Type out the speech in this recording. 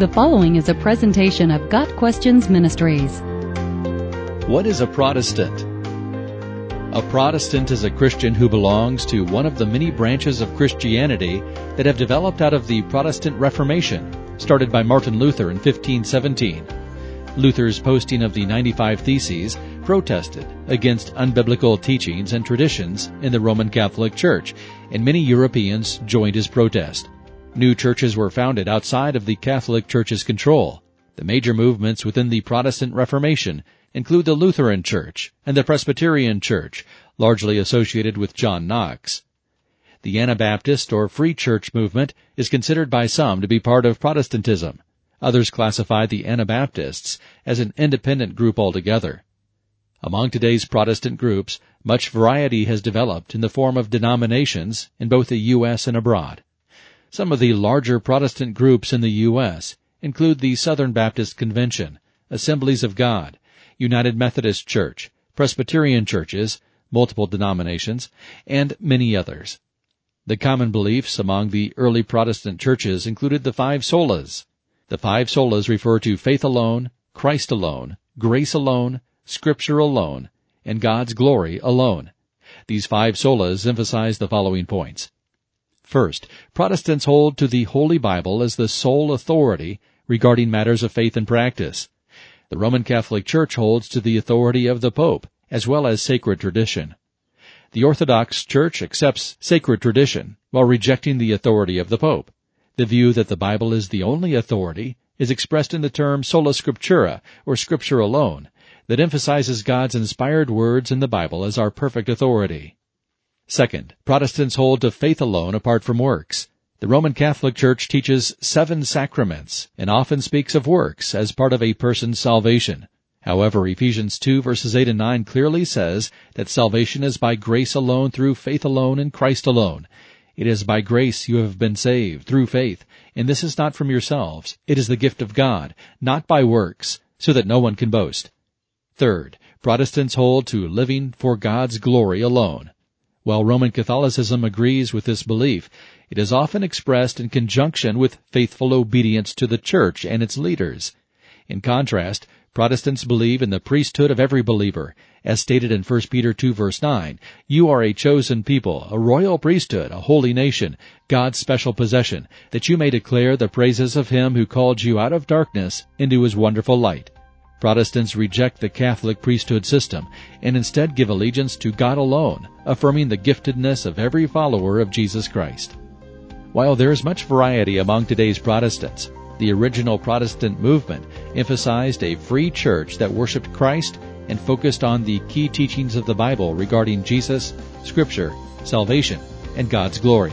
The following is a presentation of Got Questions Ministries. What is a Protestant? A Protestant is a Christian who belongs to one of the many branches of Christianity that have developed out of the Protestant Reformation, started by Martin Luther in 1517. Luther's posting of the 95 Theses protested against unbiblical teachings and traditions in the Roman Catholic Church, and many Europeans joined his protest. New churches were founded outside of the Catholic Church's control. The major movements within the Protestant Reformation include the Lutheran Church and the Presbyterian Church, largely associated with John Knox. The Anabaptist or Free Church movement is considered by some to be part of Protestantism. Others classify the Anabaptists as an independent group altogether. Among today's Protestant groups, much variety has developed in the form of denominations in both the U.S. and abroad. Some of the larger Protestant groups in the U.S. include the Southern Baptist Convention, Assemblies of God, United Methodist Church, Presbyterian churches, multiple denominations, and many others. The common beliefs among the early Protestant churches included the five solas. The five solas refer to faith alone, Christ alone, grace alone, Scripture alone, and God's glory alone. These five solas emphasize the following points. First, Protestants hold to the Holy Bible as the sole authority regarding matters of faith and practice. The Roman Catholic Church holds to the authority of the Pope, as well as sacred tradition. The Orthodox Church accepts sacred tradition while rejecting the authority of the Pope. The view that the Bible is the only authority is expressed in the term sola scriptura, or scripture alone, that emphasizes God's inspired words in the Bible as our perfect authority. Second, Protestants hold to faith alone apart from works. The Roman Catholic Church teaches seven sacraments and often speaks of works as part of a person's salvation. However, Ephesians 2 verses 8 and 9 clearly says that salvation is by grace alone through faith alone in Christ alone. It is by grace you have been saved through faith, and this is not from yourselves. It is the gift of God, not by works, so that no one can boast. Third, Protestants hold to living for God's glory alone. While Roman Catholicism agrees with this belief, it is often expressed in conjunction with faithful obedience to the Church and its leaders. In contrast, Protestants believe in the priesthood of every believer. As stated in 1 Peter 2 verse 9, you are a chosen people, a royal priesthood, a holy nation, God's special possession, that you may declare the praises of him who called you out of darkness into his wonderful light. Protestants reject the Catholic priesthood system and instead give allegiance to God alone, affirming the giftedness of every follower of Jesus Christ. While there is much variety among today's Protestants, the original Protestant movement emphasized a free church that worshiped Christ and focused on the key teachings of the Bible regarding Jesus, Scripture, salvation, and God's glory.